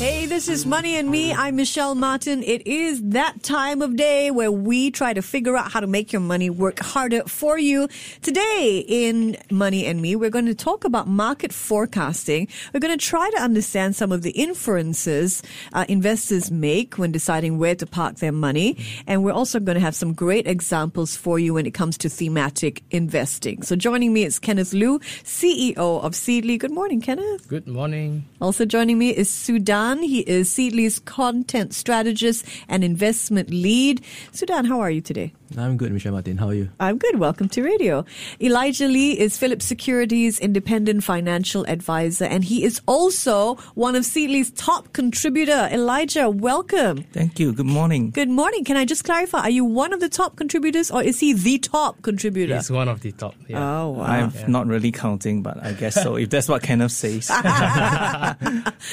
Hey, this is Money and Me. I'm Michelle Martin. It is that time of day where we try to figure out how to make your money work harder for you. Today in Money and Me, we're going to talk about market forecasting. We're going to try to understand some of the inferences uh, investors make when deciding where to park their money. And we're also going to have some great examples for you when it comes to thematic investing. So joining me is Kenneth Liu, CEO of Seedly. Good morning, Kenneth. Good morning. Also joining me is Sudan. He is Seedly's content strategist and investment lead. Sudan, how are you today? I'm good, Michelle Martin. How are you? I'm good. Welcome to radio. Elijah Lee is Phillips Securities independent financial advisor, and he is also one of Seedly's top contributor. Elijah, welcome. Thank you. Good morning. Good morning. Can I just clarify? Are you one of the top contributors, or is he the top contributor? He's one of the top. Yeah. Oh wow! I'm not really counting, but I guess so. if that's what Kenneth says.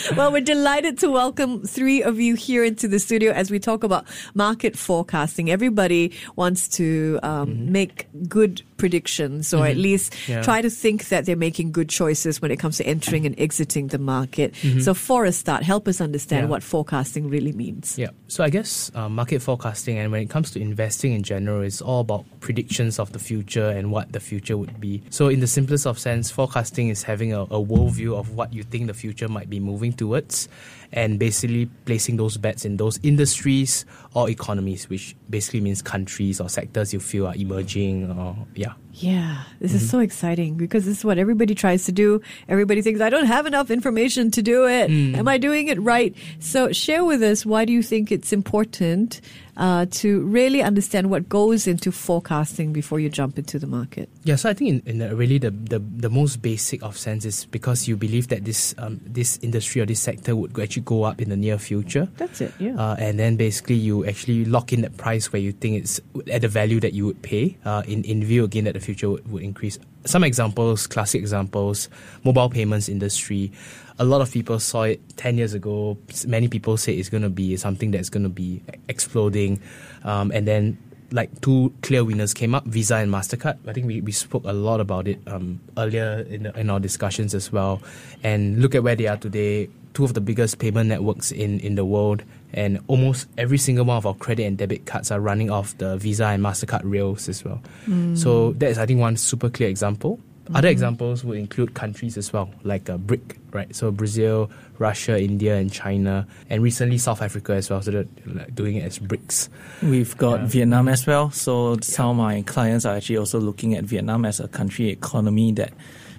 well, we're delighted to welcome three of you here into the studio as we talk about market forecasting. Everybody wants to um, mm-hmm. make good predictions or mm-hmm. at least yeah. try to think that they're making good choices when it comes to entering and exiting the market. Mm-hmm. So, for a start, help us understand yeah. what forecasting really means. Yeah. So, I guess uh, market forecasting and when it comes to investing in general, it's all about predictions of the future and what the future would be. So, in the simplest of sense, forecasting is having a, a worldview of what you think the future might be moving towards and basically placing those bets in those industries or economies, which basically means countries or sectors you feel are emerging or yeah. Yeah, this mm-hmm. is so exciting because this is what everybody tries to do. Everybody thinks, I don't have enough information to do it. Mm. Am I doing it right? So, share with us why do you think it's important uh, to really understand what goes into forecasting before you jump into the market? Yeah, so I think in, in really the, the, the most basic of sense is because you believe that this um, this industry or this sector would actually go up in the near future. That's it, yeah. Uh, and then basically you actually lock in that price where you think it's at the value that you would pay uh, in, in view again that the future would, would increase. Some examples, classic examples, mobile payments industry a lot of people saw it 10 years ago. Many people say it's going to be something that's going to be exploding. Um, and then, like, two clear winners came up Visa and MasterCard. I think we, we spoke a lot about it um, earlier in, in our discussions as well. And look at where they are today two of the biggest payment networks in, in the world. And almost every single one of our credit and debit cards are running off the Visa and MasterCard rails as well. Mm. So, that is, I think, one super clear example. Other mm-hmm. examples would include countries as well, like a BRIC, right? So Brazil, Russia, India, and China, and recently South Africa as well. So they're like doing it as BRICS. We've got yeah. Vietnam as well. So yeah. some of my clients are actually also looking at Vietnam as a country economy that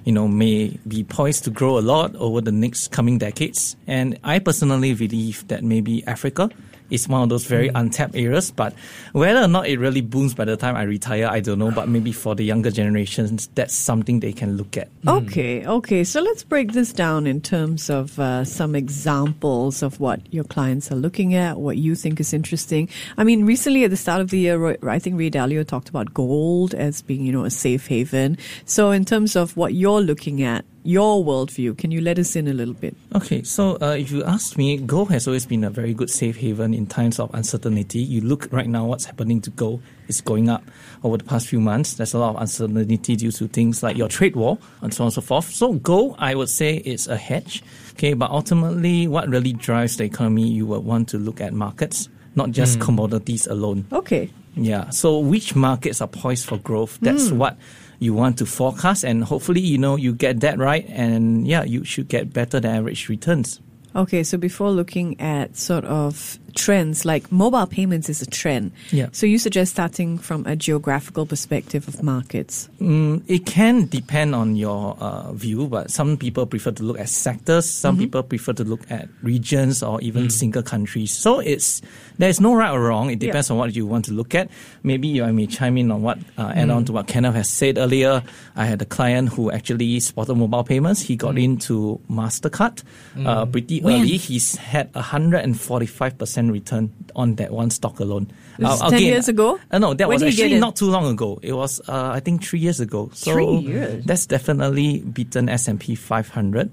you know may be poised to grow a lot over the next coming decades. And I personally believe that maybe Africa is one of those very mm. untapped areas. But whether or not it really booms by the time I retire, I don't know. But maybe for the younger generations, that's something they can look at. Mm. Okay, okay. So let's break this down in terms of uh, some examples of what your clients are looking at, what you think is interesting. I mean, recently at the start of the year, I think Ray Dalio talked about gold as being, you know, a safe haven. So in terms of what you're looking at, your worldview. Can you let us in a little bit? Okay, so uh, if you ask me, gold has always been a very good safe haven in times of uncertainty. You look right now, what's happening to gold is going up over the past few months. There's a lot of uncertainty due to things like your trade war and so on and so forth. So gold, I would say, is a hedge. Okay, but ultimately, what really drives the economy, you would want to look at markets, not just mm. commodities alone. Okay. Yeah. So which markets are poised for growth? That's mm. what you want to forecast and hopefully you know you get that right and yeah you should get better than average returns. Okay so before looking at sort of trends like mobile payments is a trend. Yeah. So you suggest starting from a geographical perspective of markets? Mm, it can depend on your uh, view, but some people prefer to look at sectors. Some mm-hmm. people prefer to look at regions or even mm. single countries. So it's there's no right or wrong. It depends yeah. on what you want to look at. Maybe I may chime in on what uh, add mm. on to what Kenneth has said earlier. I had a client who actually spotted mobile payments. He got mm. into Mastercard uh, mm. pretty when? early. He's had 145 percent return on that one stock alone. This is 10 years ago? Uh, no, that When was did you get actually not too long ago. It was, uh, I think, three years ago. So Three years? That's definitely beaten S and P 500.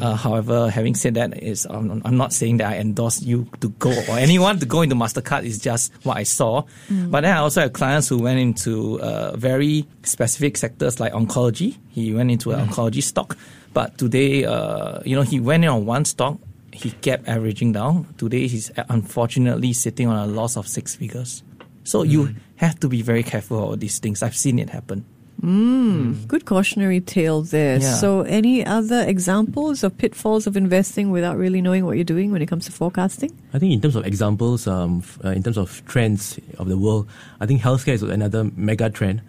Uh, however, having said that, is um, I'm not saying that I endorse you to go or anyone to go into Mastercard. Is just what I saw. But then I also have clients who went into uh, very specific sectors like oncology. He went into an oncology stock, but today, uh, you know, he went in on one stock. He kept averaging down. Today, he's uh, unfortunately sitting on a loss of six figures. So you have to be very careful of these things. I've seen it happen. Good cautionary tale there. Yeah. So, any other examples of pitfalls of investing without really knowing what you're doing when it comes to forecasting? I think in terms of examples, um, f- uh, in terms of trends of the world, I think healthcare is another mega trend.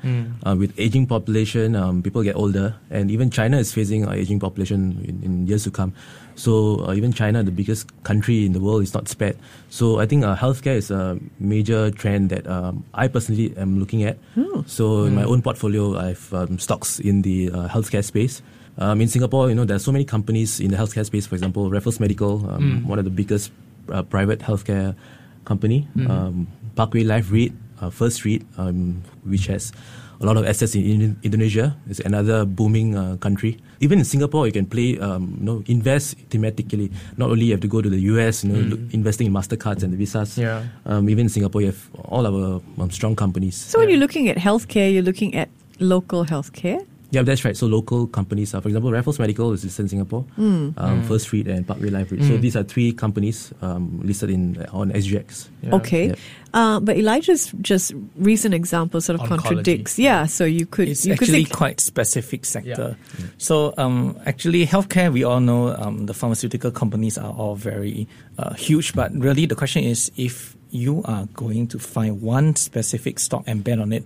Uh, with aging population, um, people get older, and even China is facing an aging population in, in years to come. So uh, even China, the biggest country in the world, is not spared. So I think uh, healthcare is a major trend that um, I personally am looking at. So in my own portfolio, I have um, stocks in the uh, healthcare space. Um, in Singapore, you know, there are so many companies in the healthcare space. For example, Raffles Medical, um, one of the biggest uh, private healthcare company. Um, Parkway Life REIT, uh, First REIT, um, which has a lot of assets in, in Indonesia. It's another booming uh, country. Even in Singapore, you can play, um, you know, invest thematically. Not only you have to go to the US, you know, look, investing in Mastercards and the visas. Yeah. Um, even in Singapore, you have all our um, strong companies. So, when you're looking at healthcare, you're looking at local healthcare. Yeah, that's right. So local companies, are, for example, Raffles Medical is listed in Singapore, Hmm. um, First REIT and Parkway Life. REIT. So these are three companies um, listed in on SGX. Yeah. Okay. Yeah. Uh, but Elijah's just recent example sort of Oncology. contradicts. Yeah, so you could It's you could actually think quite specific sector. So um, actually, healthcare, we all know um, the pharmaceutical companies are all very uh, huge. But really, the question is, if you are going to find one specific stock and bet on it,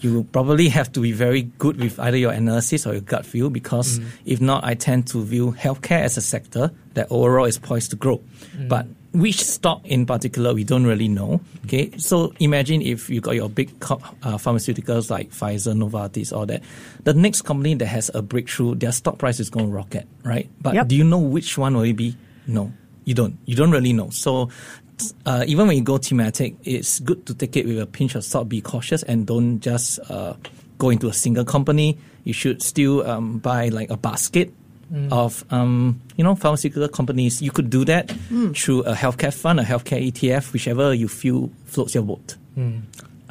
you probably have to be very good with either your analysis or your gut feel. Because mm. if not, I tend to view healthcare as a sector that overall is poised to grow. Mm. But which stock in particular we don't really know. Mm. Okay, so imagine if you got your big co- uh, pharmaceuticals like Pfizer, Novartis, all that. The next company that has a breakthrough, their stock price is going to rocket, right? But Yep. do you know which one will it be? No, you don't. You don't really know. So. Uh, even when you go thematic, it's good to take it with a pinch of salt. Be cautious and don't just uh, go into a single company. You should still um, buy like a basket of um, you know pharmaceutical companies. You could do that through a healthcare fund, a healthcare ETF, whichever you feel floats your boat.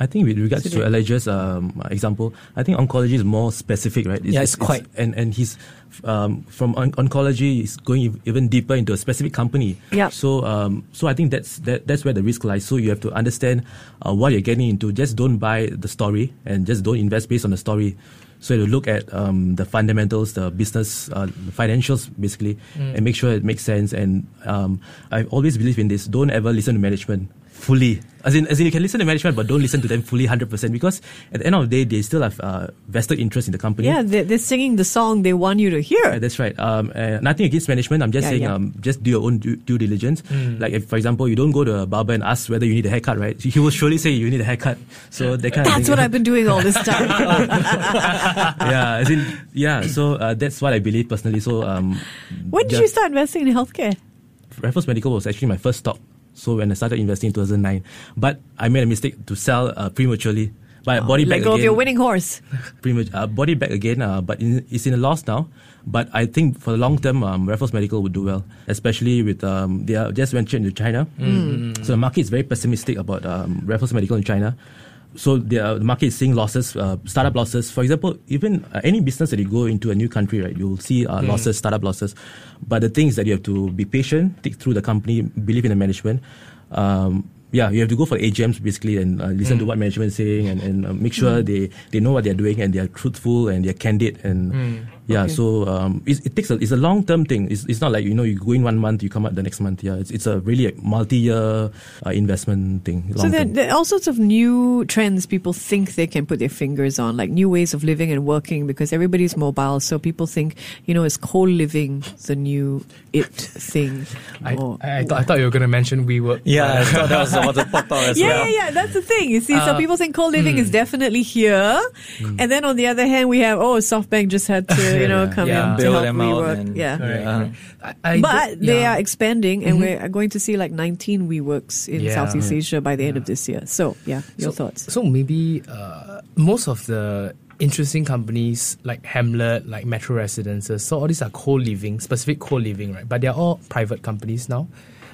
I think with regards to Elijah's um, example, I think oncology is more specific, right? Yeah, it's quite. and and he's um, from on- oncology is going even deeper into a specific company. Yeah. So um, so I think that's that, that's where the risk lies. So you have to understand uh, what you're getting into. Just don't buy the story and just don't invest based on the story. So you look at um, the fundamentals, the business, uh, the financials, basically, and make sure it makes sense. And um, I always believe in this: don't ever listen to management fully. As in, as in, you can listen to management, but don't listen to them fully, hundred percent, because at the end of the day, they still have uh, vested interest in the company. yeah, they're, they're singing the song they want you to hear. Yeah, that's right. Um, nothing against management. I'm just Yeah, saying, yeah. um, just do your own due, due diligence. Like, if, for example, you don't go to a barber and ask whether you need a haircut, right? He will surely say you need a haircut. So that kind of That's thing. what I've been doing all this time. yeah, as in, yeah. So uh, that's what I believe personally. So um, when did yeah, you start investing in healthcare? Raffles Medical was actually my first stock. So when I started investing in 2009, but I made a mistake to sell uh, prematurely. But I bought it Let back go of your winning horse. much uh, it back again, uh, but in, it's in a loss now. But I think for the long term, um, Raffles Medical would do well, especially with um, they are just ventured into China. So the market is very pessimistic about um, Raffles Medical in China. So the, uh, the market is seeing losses, uh, startup losses. For example, even uh, any business that you go into a new country, right, you'll see uh, losses, startup losses. But the thing is that you have to be patient, take through the company, believe in the management. Um, yeah, you have to go for AGMs basically and uh, listen to what management is saying and, and uh, make sure they, they know what they're doing and they're truthful and they're candid and yeah. Okay. So um, it's, it takes a, it's a long term thing. It's, it's not like you know you go in one month, you come out the next month. Yeah, it's, it's a really a multi year uh, investment thing. So there, there are all sorts of new trends people think they can put their fingers on, like new ways of living and working because everybody's mobile. So people think, you know, is co-living the new it thing? I, Or- I, I, thought, I thought you were going to mention WeWork. Yeah, I thought that was what the pop out as yeah, well. yeah, yeah. That's the thing. You see, so Uh, people think co-living is definitely here, and then on the other hand, we have oh, SoftBank just had to you know, yeah. come Yeah. in to Bail help them out WeWork. and- yeah. Correct, Yeah. correct. I, I But don't- they are expanding, and we're going to see like 19 WeWorks in Yeah. Southeast Asia by the end of this year. So, yeah, your so, thoughts? So maybe uh, most of the interesting companies like Hmlet, like Metro Residences, so all these are co-living, specific co-living, right? But they're all private companies now.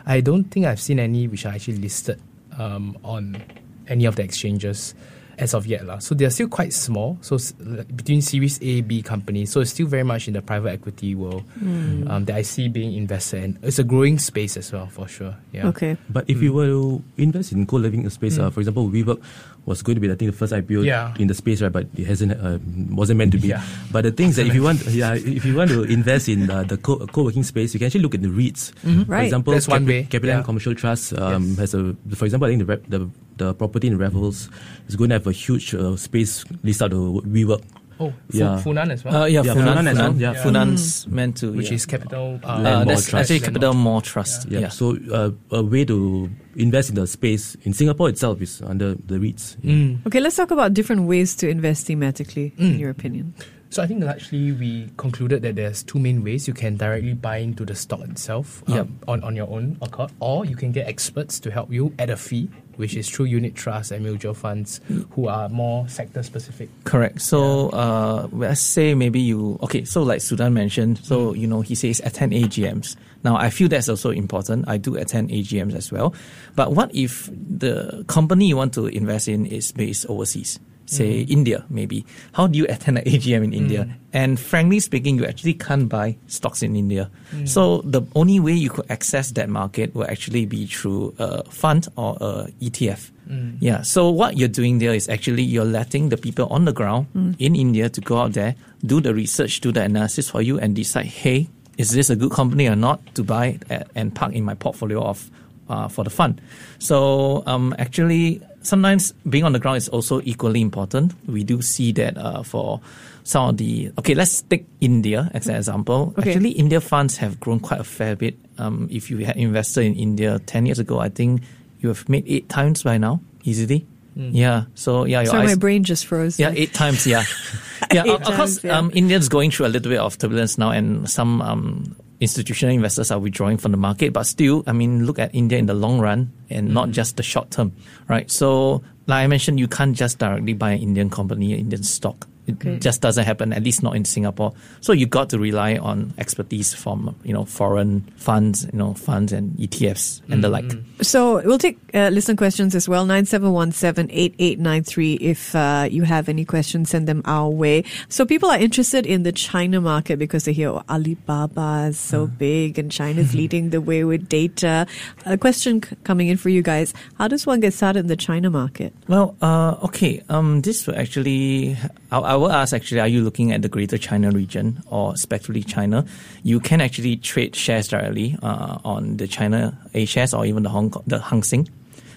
I don't think I've seen any which are actually listed um, on any of the exchanges as of yet. lah. So they're still quite small. So s- like, between Series A, B companies, so it's still very much in the private equity world um, that I see being invested in. It's a growing space as well, for sure. Yeah. Okay. But if you were to invest in co-living space, uh, for example, WeWork was going to be, I think, the first IPO Yeah. in the space, right? But it hasn't, uh, wasn't meant to be. Yeah. But the thing is that if you want, yeah, if you want to invest in uh, the co- co-working space, you can actually look at the REITs. For Right. example, That's one way, Capital yeah. Commercial Trust um, Yes. has a, for example, I think the, rep, the the property in Raffles is going to have a huge uh, space list out of WeWork. Oh, Fu- Yeah. Funan as well. Uh, yeah, Yeah, Funan, Funan as well, Funan, yeah. Funan's meant to, which yeah. is capital uh, uh, that's Mall actually Trust. Capital Mall Trust. Yeah. Yeah. So uh, a way to invest in the space in Singapore itself is under the REITs. Yeah. Mm. Okay, let's talk about different ways to invest thematically, in Mm. your opinion. So I think actually, we concluded that there's two main ways. You can directly buy into the stock itself um, Yep. on, on your own accord, or you can get experts to help you at a fee, which is through unit trusts and mutual funds who are more sector specific. Correct. So uh, let's say maybe you okay. So like Sudan mentioned, so you know he says attend AGMs. Now I feel that's also important. I do attend AGMs as well. But what if the company you want to invest in is based overseas? Say mm-hmm. India, maybe. How do you attend an AGM in mm. India? And frankly speaking, you actually can't buy stocks in India. Mm. So the only way you could access that market will actually be through a fund or a ETF. Mm. Yeah. So what you're doing there is actually you're letting the people on the ground in India to go out there, do the research, do the analysis for you, and decide, hey, is this a good company or not to buy and park in my portfolio of uh, for the fund. So um, actually, sometimes being on the ground is also equally important. We do see that uh, for some of the okay, let's take India as an example. Okay. Actually, India funds have grown quite a fair bit. Um, if you had invested in India ten years ago, I think you have made eight times by now easily. Yeah. So yeah, your Sorry, eyes, my brain just froze. yeah, eight times. Yeah, yeah. Eight of, course, yeah. um, India's going through a little bit of turbulence now, and some um, institutional investors are withdrawing from the market. But still, I mean, look at India in the long run and not mm-hmm. just the short term, right? So, like I mentioned, you can't just directly buy an Indian company, an Indian stock. It Okay. just doesn't happen, at least not in Singapore. So you got to rely on expertise from you know foreign funds, you know funds and ETFs and the like. So we'll take uh, listener questions as well. 9717-8893. If uh, you have any questions, send them our way. So people are interested in the China market because they hear oh, Alibaba is so big and China's leading the way with data. A question c- coming in for you guys. How does one get started in the China market? Well, uh, okay. Um, this will actually, I, I will ask actually, are you looking at the Greater China region or especially China? You can actually trade shares directly uh, on the China A shares or even the Hong Kong, the Hang Seng.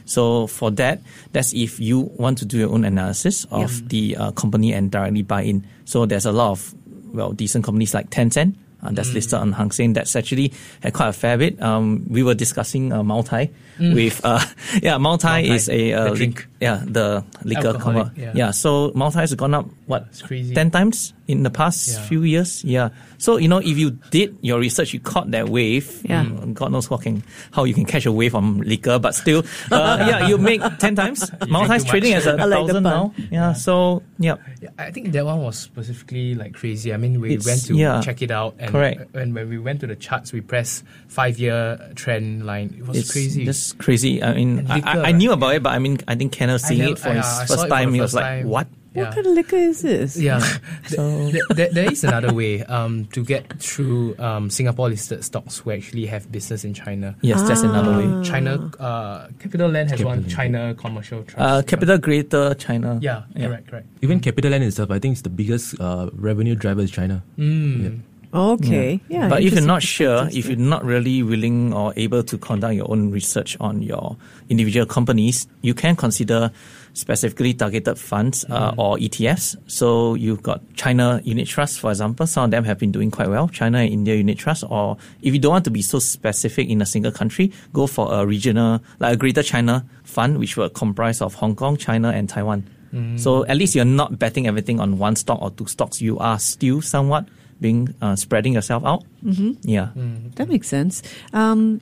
So for that, that's if you want to do your own analysis of the uh, company and directly buy in. So there's a lot of well decent companies like Tencent. Uh, that's listed on Hang Seng. That's actually had quite a fair bit. Um, we were discussing uh, Maotai with uh, yeah, Maotai Maotai, is a uh, the li- drink. yeah, the liquor cover. yeah. Yeah. so Maotai has gone up what It's crazy. ten times in the past Yeah. few years. Yeah. So you know, if you did your research, you caught that wave. Yeah. mm, God knows what can how you can catch a wave from liquor, but still, uh, yeah, you make ten times. Maotai trading as a I like thousand pun. now. Yeah. So yeah. Yeah, I think that one was specifically like crazy. I mean, we It's- went to yeah. check it out, and Correct. when when we went to the charts, we pressed five year trend line. It was It's crazy. just crazy. I mean, I, liquor, I, I right? knew about it, but I mean, I think Kenneth I seeing it for yeah, his I first it for time, the he was first like, "What?" Yeah. What kind of liquor is this? Yeah, So- Th- th- there is another way um, to get through um, Singapore listed stocks who actually have business in China. Yes, that's another way. China, uh, CapitaLand has one Capital. China Commercial Trust. Uh, Capital Greater China. Yeah, Yeah. correct, correct. Even CapitaLand itself, I think it's the biggest uh, revenue driver is China. Mm. Okay. Yeah. but if you're not sure, if you're not really willing or able to conduct your own research on your individual companies, you can consider specifically targeted funds uh, or ETFs. So you've got China Unit Trust, for example. Some of them have been doing quite well. China and India Unit Trust. Or if you don't want to be so specific in a single country, go for a regional, like a Greater China fund, which will comprise of Hong Kong, China, and Taiwan. So at least you're not betting everything on one stock or two stocks. You are still somewhat being uh, spreading yourself out. Mm-hmm. Yeah. That makes sense. Um,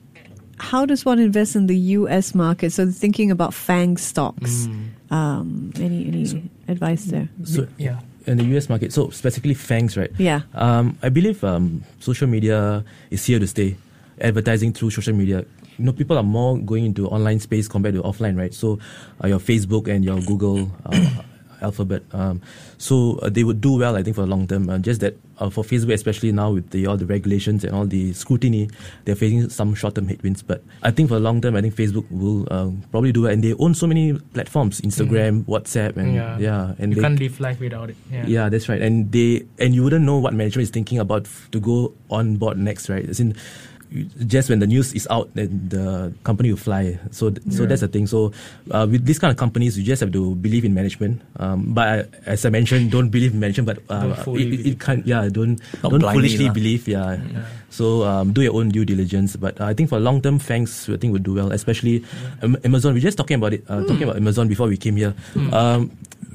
how does one invest in the U.S. market? So thinking about FANG stocks. Um, any any advice there? So yeah. in the US market, so specifically FANGs, right? Yeah. Um, I believe um, social media is here to stay. Advertising through social media. You know, people are more going into online space compared to offline, right? So, uh, your Facebook and your Google uh, alphabet. Um, so uh, they would do well, I think, for the long term. Uh, just that uh, for Facebook, especially now with the all the regulations and all the scrutiny, they're facing some short-term headwinds. But I think for the long term, I think Facebook will um, probably do well, and they own so many platforms: Instagram, WhatsApp, and Yeah. yeah, and you they, can't live life without it. Yeah. yeah, that's right. And they and you wouldn't know what management is thinking about f- to go on board next, right? As in, just when the news is out, then the company will fly. So, th- so that's the thing. So, uh, with these kind of companies, you just have to believe in management. Um, but I, as I mentioned, don't believe in management. But uh, it, it, can't. Yeah, don't Not don't foolishly lah. believe. Yeah. So um, do your own due diligence. But uh, I think for long term, Fangs I think would do well. Especially Am- Amazon. We're just talking about it. Uh, Talking about Amazon before we came here. Um,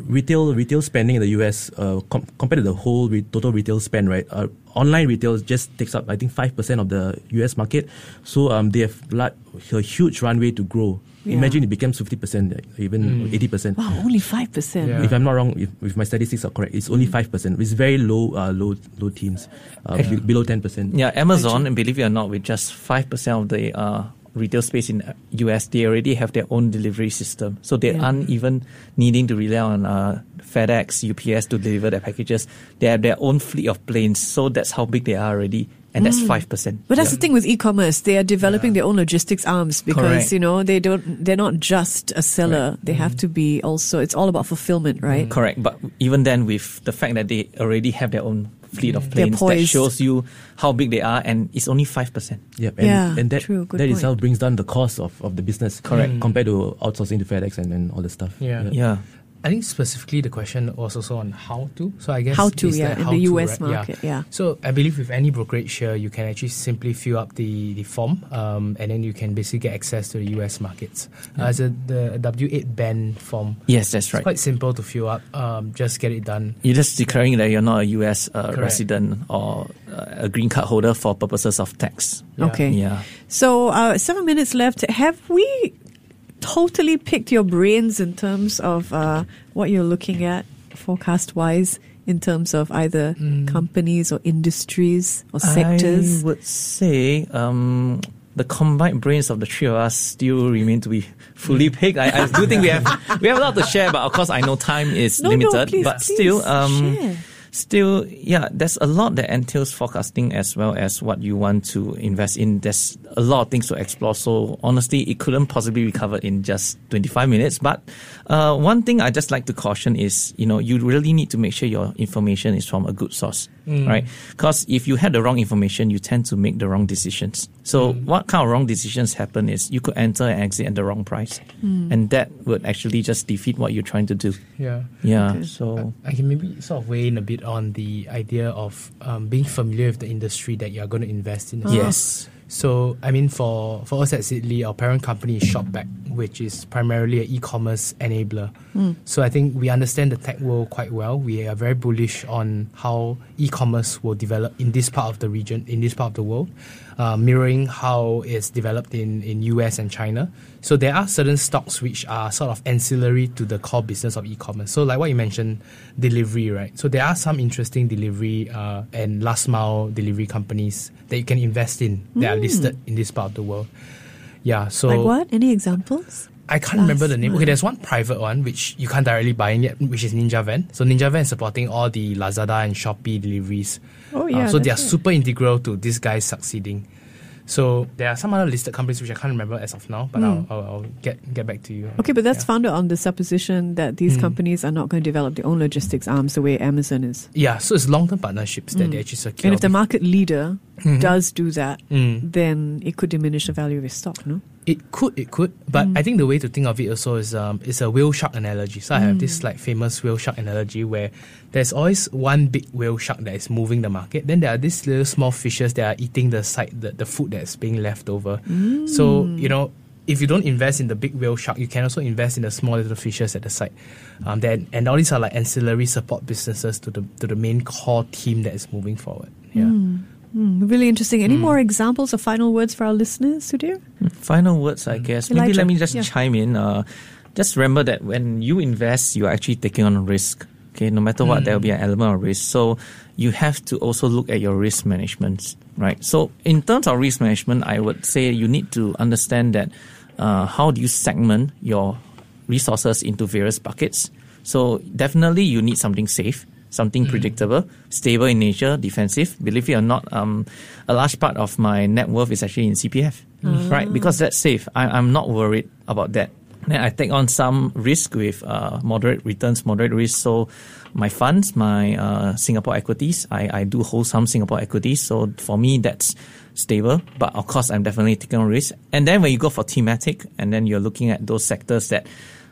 retail retail spending in the US uh, com- compared to the whole re- total retail spend, right? Uh, online retail just takes up I think five percent of the US market. So um, they have la- a huge runway to grow. Yeah. Imagine it becomes fifty percent, even eighty percent. Wow, only five percent. Yeah. If I'm not wrong, if, if my statistics are correct, it's only five percent. It's very low, uh, low, low teens, uh, be- below ten percent. Yeah, Amazon, and believe it or not, with just 5% of the uh, retail space in uh, US, they already have their own delivery system. So they Yeah. aren't even needing to rely on uh, FedEx, UPS to deliver their packages. They have their own fleet of planes. So that's how big they are already. And that's mm. 5%. But that's the thing with e-commerce; they are developing their own logistics arms because Correct. you know they don't. They're not just a seller; they have mm-hmm. to be also. It's all about fulfillment, mm-hmm. right? Correct. But even then, with the fact that they already have their own fleet of mm. planes, that shows you how big they are. And it's only 5%. Yep, and, Yeah, and that true, good that point. itself brings down the cost of, of the business, Correct. compared to mm. outsourcing to FedEx and, and all the stuff. Yeah. Yeah. I think specifically the question was also on how to. So I guess How to, is yeah, that in how the to, US right? market, yeah. So I believe with any brokerage here, you can actually simply fill up the, the form, um, and then you can basically get access to the US markets. Uh, it's a, the W-8BEN form. Yes, that's It's right. quite simple to fill up. Um, just get it done. You're just declaring that you're not a US uh, resident or uh, a green card holder for purposes of tax. Yeah. Okay. Yeah. So uh, seven minutes left. Have we totally picked your brains in terms of uh, what you're looking at forecast wise? In terms of either companies or industries or sectors, I would say um, the combined brains of the three of us still remain to be fully picked. I, I do think we have we have a lot to share, but of course I know time is No, no, limited. please, but please still, um, share. Still, yeah, there's a lot that entails forecasting as well as what you want to invest in. There's a lot of things to explore. So honestly, it couldn't possibly be covered in just 25 minutes. But uh, one thing I just like to caution is, you know, you really need to make sure your information is from a good source, Mm. right? Because if you have the wrong information, you tend to make the wrong decisions. So mm. what kind of wrong decisions happen is you could enter and exit at the wrong price, mm. and that would actually just defeat what you're trying to do. Yeah. Yeah. So I can maybe sort of weigh in a bit on the idea of um, being familiar with the industry that you're going to invest in. as well. So, I mean, for, for us at Seedly, our parent company is Shopback, which is primarily an e-commerce enabler. So I think we understand the tech world quite well. We are very bullish on how e-commerce will develop in this part of the region, in this part of the world, uh, mirroring how it's developed in, in US and China. So there are certain stocks which are sort of ancillary to the core business of e-commerce. So like what you mentioned, delivery, right? So there are some interesting delivery uh, and last mile delivery companies that you can invest in that are listed in this part of the world. Yeah, so like what? Any examples? I can't remember the name. Okay, there's one private one which you can't directly buy in yet, which is Ninja Van. So Ninja Van is supporting all the Lazada and Shopee deliveries. Oh Uh, yeah, so they are super integral to this guy succeeding. So there are some other listed companies which I can't remember as of now, but I'll, I'll, I'll get get back to you. Hmm. Okay, but that's yeah. founded on the supposition that these companies are not going to develop their own logistics arms the way Amazon is. Yeah, so it's long term partnerships that they actually secure. Hmm. And if the market leader Mhm. does do that, Mm. then it could diminish the value of his stock, no? It could, it could, but Mm. I think the way to think of it also is um, it's a whale shark analogy. So I have this like famous whale shark analogy where there's always one big whale shark that is moving the market. Then there are these little small fishes that are eating the side, the, the food that's being left over. So you know, if you don't invest in the big whale shark, you can also invest in the small little fishes at the side. Um, then and all these are like ancillary support businesses to the to the main core team that is moving forward. Yeah. Mm, really interesting. Any more examples or final words for our listeners, Sudhir? Final words, I guess. Maybe let me just yeah. chime in. Uh, just remember that when you invest, you are actually taking on a risk. Okay, no matter what, there will be an element of risk. So you have to also look at your risk management, right? So in terms of risk management, I would say you need to understand that uh, how do you segment your resources into various buckets. So definitely you need something safe, something predictable, stable in nature, defensive. Believe it or not, um, a large part of my net worth is actually in CPF, right? Because that's safe. I, I'm not worried about that. Then I take on some risk with uh, moderate returns, moderate risk. So my funds, my uh, Singapore equities, I, I do hold some Singapore equities. So for me, that's stable. But of course, I'm definitely taking on risk. And then when you go for thematic, and then you're looking at those sectors that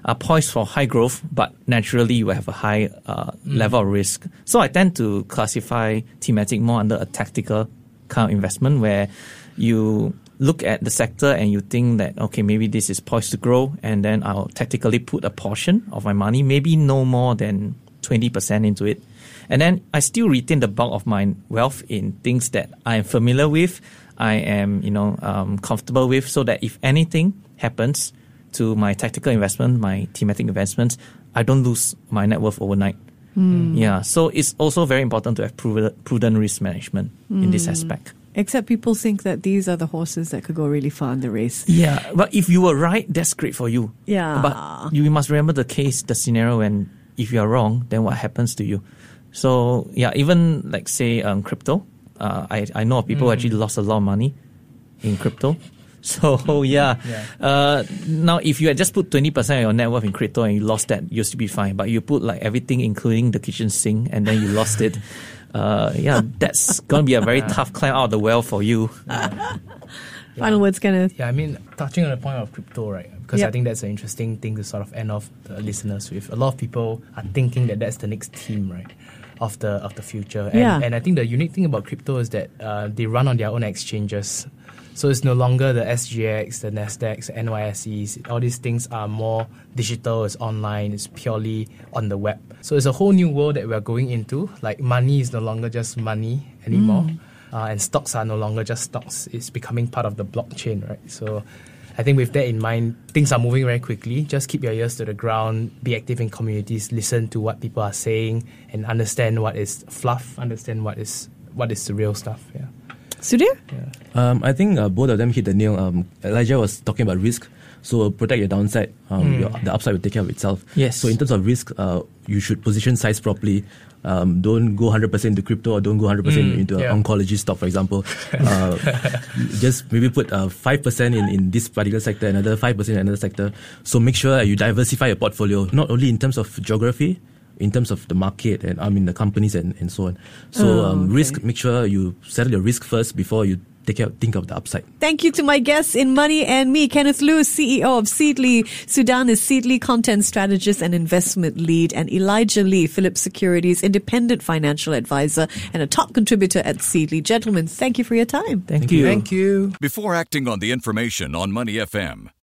are poised for high growth, but naturally you have a high uh, level of risk. So I tend to classify thematic more under a tactical kind of investment where you look at the sector and you think that okay maybe this is poised to grow and then I'll tactically put a portion of my money maybe no more than 20% into it and then I still retain the bulk of my wealth in things that I am familiar with I am you know um, comfortable with so that if anything happens to my tactical investment my thematic investments I don't lose my net worth overnight yeah so it's also very important to have prudent, risk management in this aspect Except people think that these are the horses that could go really far in the race. Yeah, but if you were right, that's great for you. Yeah. But you must remember the case, the scenario when if you are wrong, then what happens to you? So yeah, even like say um, crypto, uh, I I know of people who actually lost a lot of money in crypto. So yeah, Uh, now if you had just put twenty percent of your net worth in crypto and you lost that, you still be fine. But you put like everything, including the kitchen sink, and then you lost it. Uh, yeah, that's gonna be a very tough climb out of the well for you. Final words, Kenneth. Yeah, I mean, touching on the point of crypto, right? Because Yep. I think that's an interesting thing to sort of end off the listeners with. A lot of people are thinking that that's the next team, right, of the of the future. And, Yeah. and I think the unique thing about crypto is that uh, they run on their own exchanges. So it's no longer the SGX, the Nasdaq, the NYSEs. All these things are more digital. It's online. It's purely on the web. So it's a whole new world that we're going into. Like money is no longer just money anymore, uh, and stocks are no longer just stocks. It's becoming part of the blockchain, right? So I think with that in mind, things are moving very quickly. Just keep your ears to the ground, be active in communities, listen to what people are saying, and understand what is fluff, understand what is what is the real stuff. Yeah. Sudhir? Um, I think uh, both of them hit the nail. Um, Elijah was talking about risk, so protect your downside. Um, your, the upside will take care of itself. Yes. So in terms of risk, uh, you should position size properly. Um, don't go 100% into crypto or don't go 100% into yeah. oncology stock, for example. Uh, just maybe put uh, 5% in, in this particular sector, another 5% in another sector. So make sure you diversify your portfolio, not only in terms of geography, in terms of the market and I mean the companies and, and so on. So Oh, um, okay. risk, make sure you settle your risk first before you take care, think of the upside. Thank you to my guests in Money and Me, Kenneth Liu, CEO of Seedly, Sudan is Seedly content strategist and investment lead, and Elijah Lee, Phillips Securities independent financial advisor and a top contributor at Seedly. Gentlemen, thank you for your time. Thank, you. Thank you. Before acting on the information on Money FM,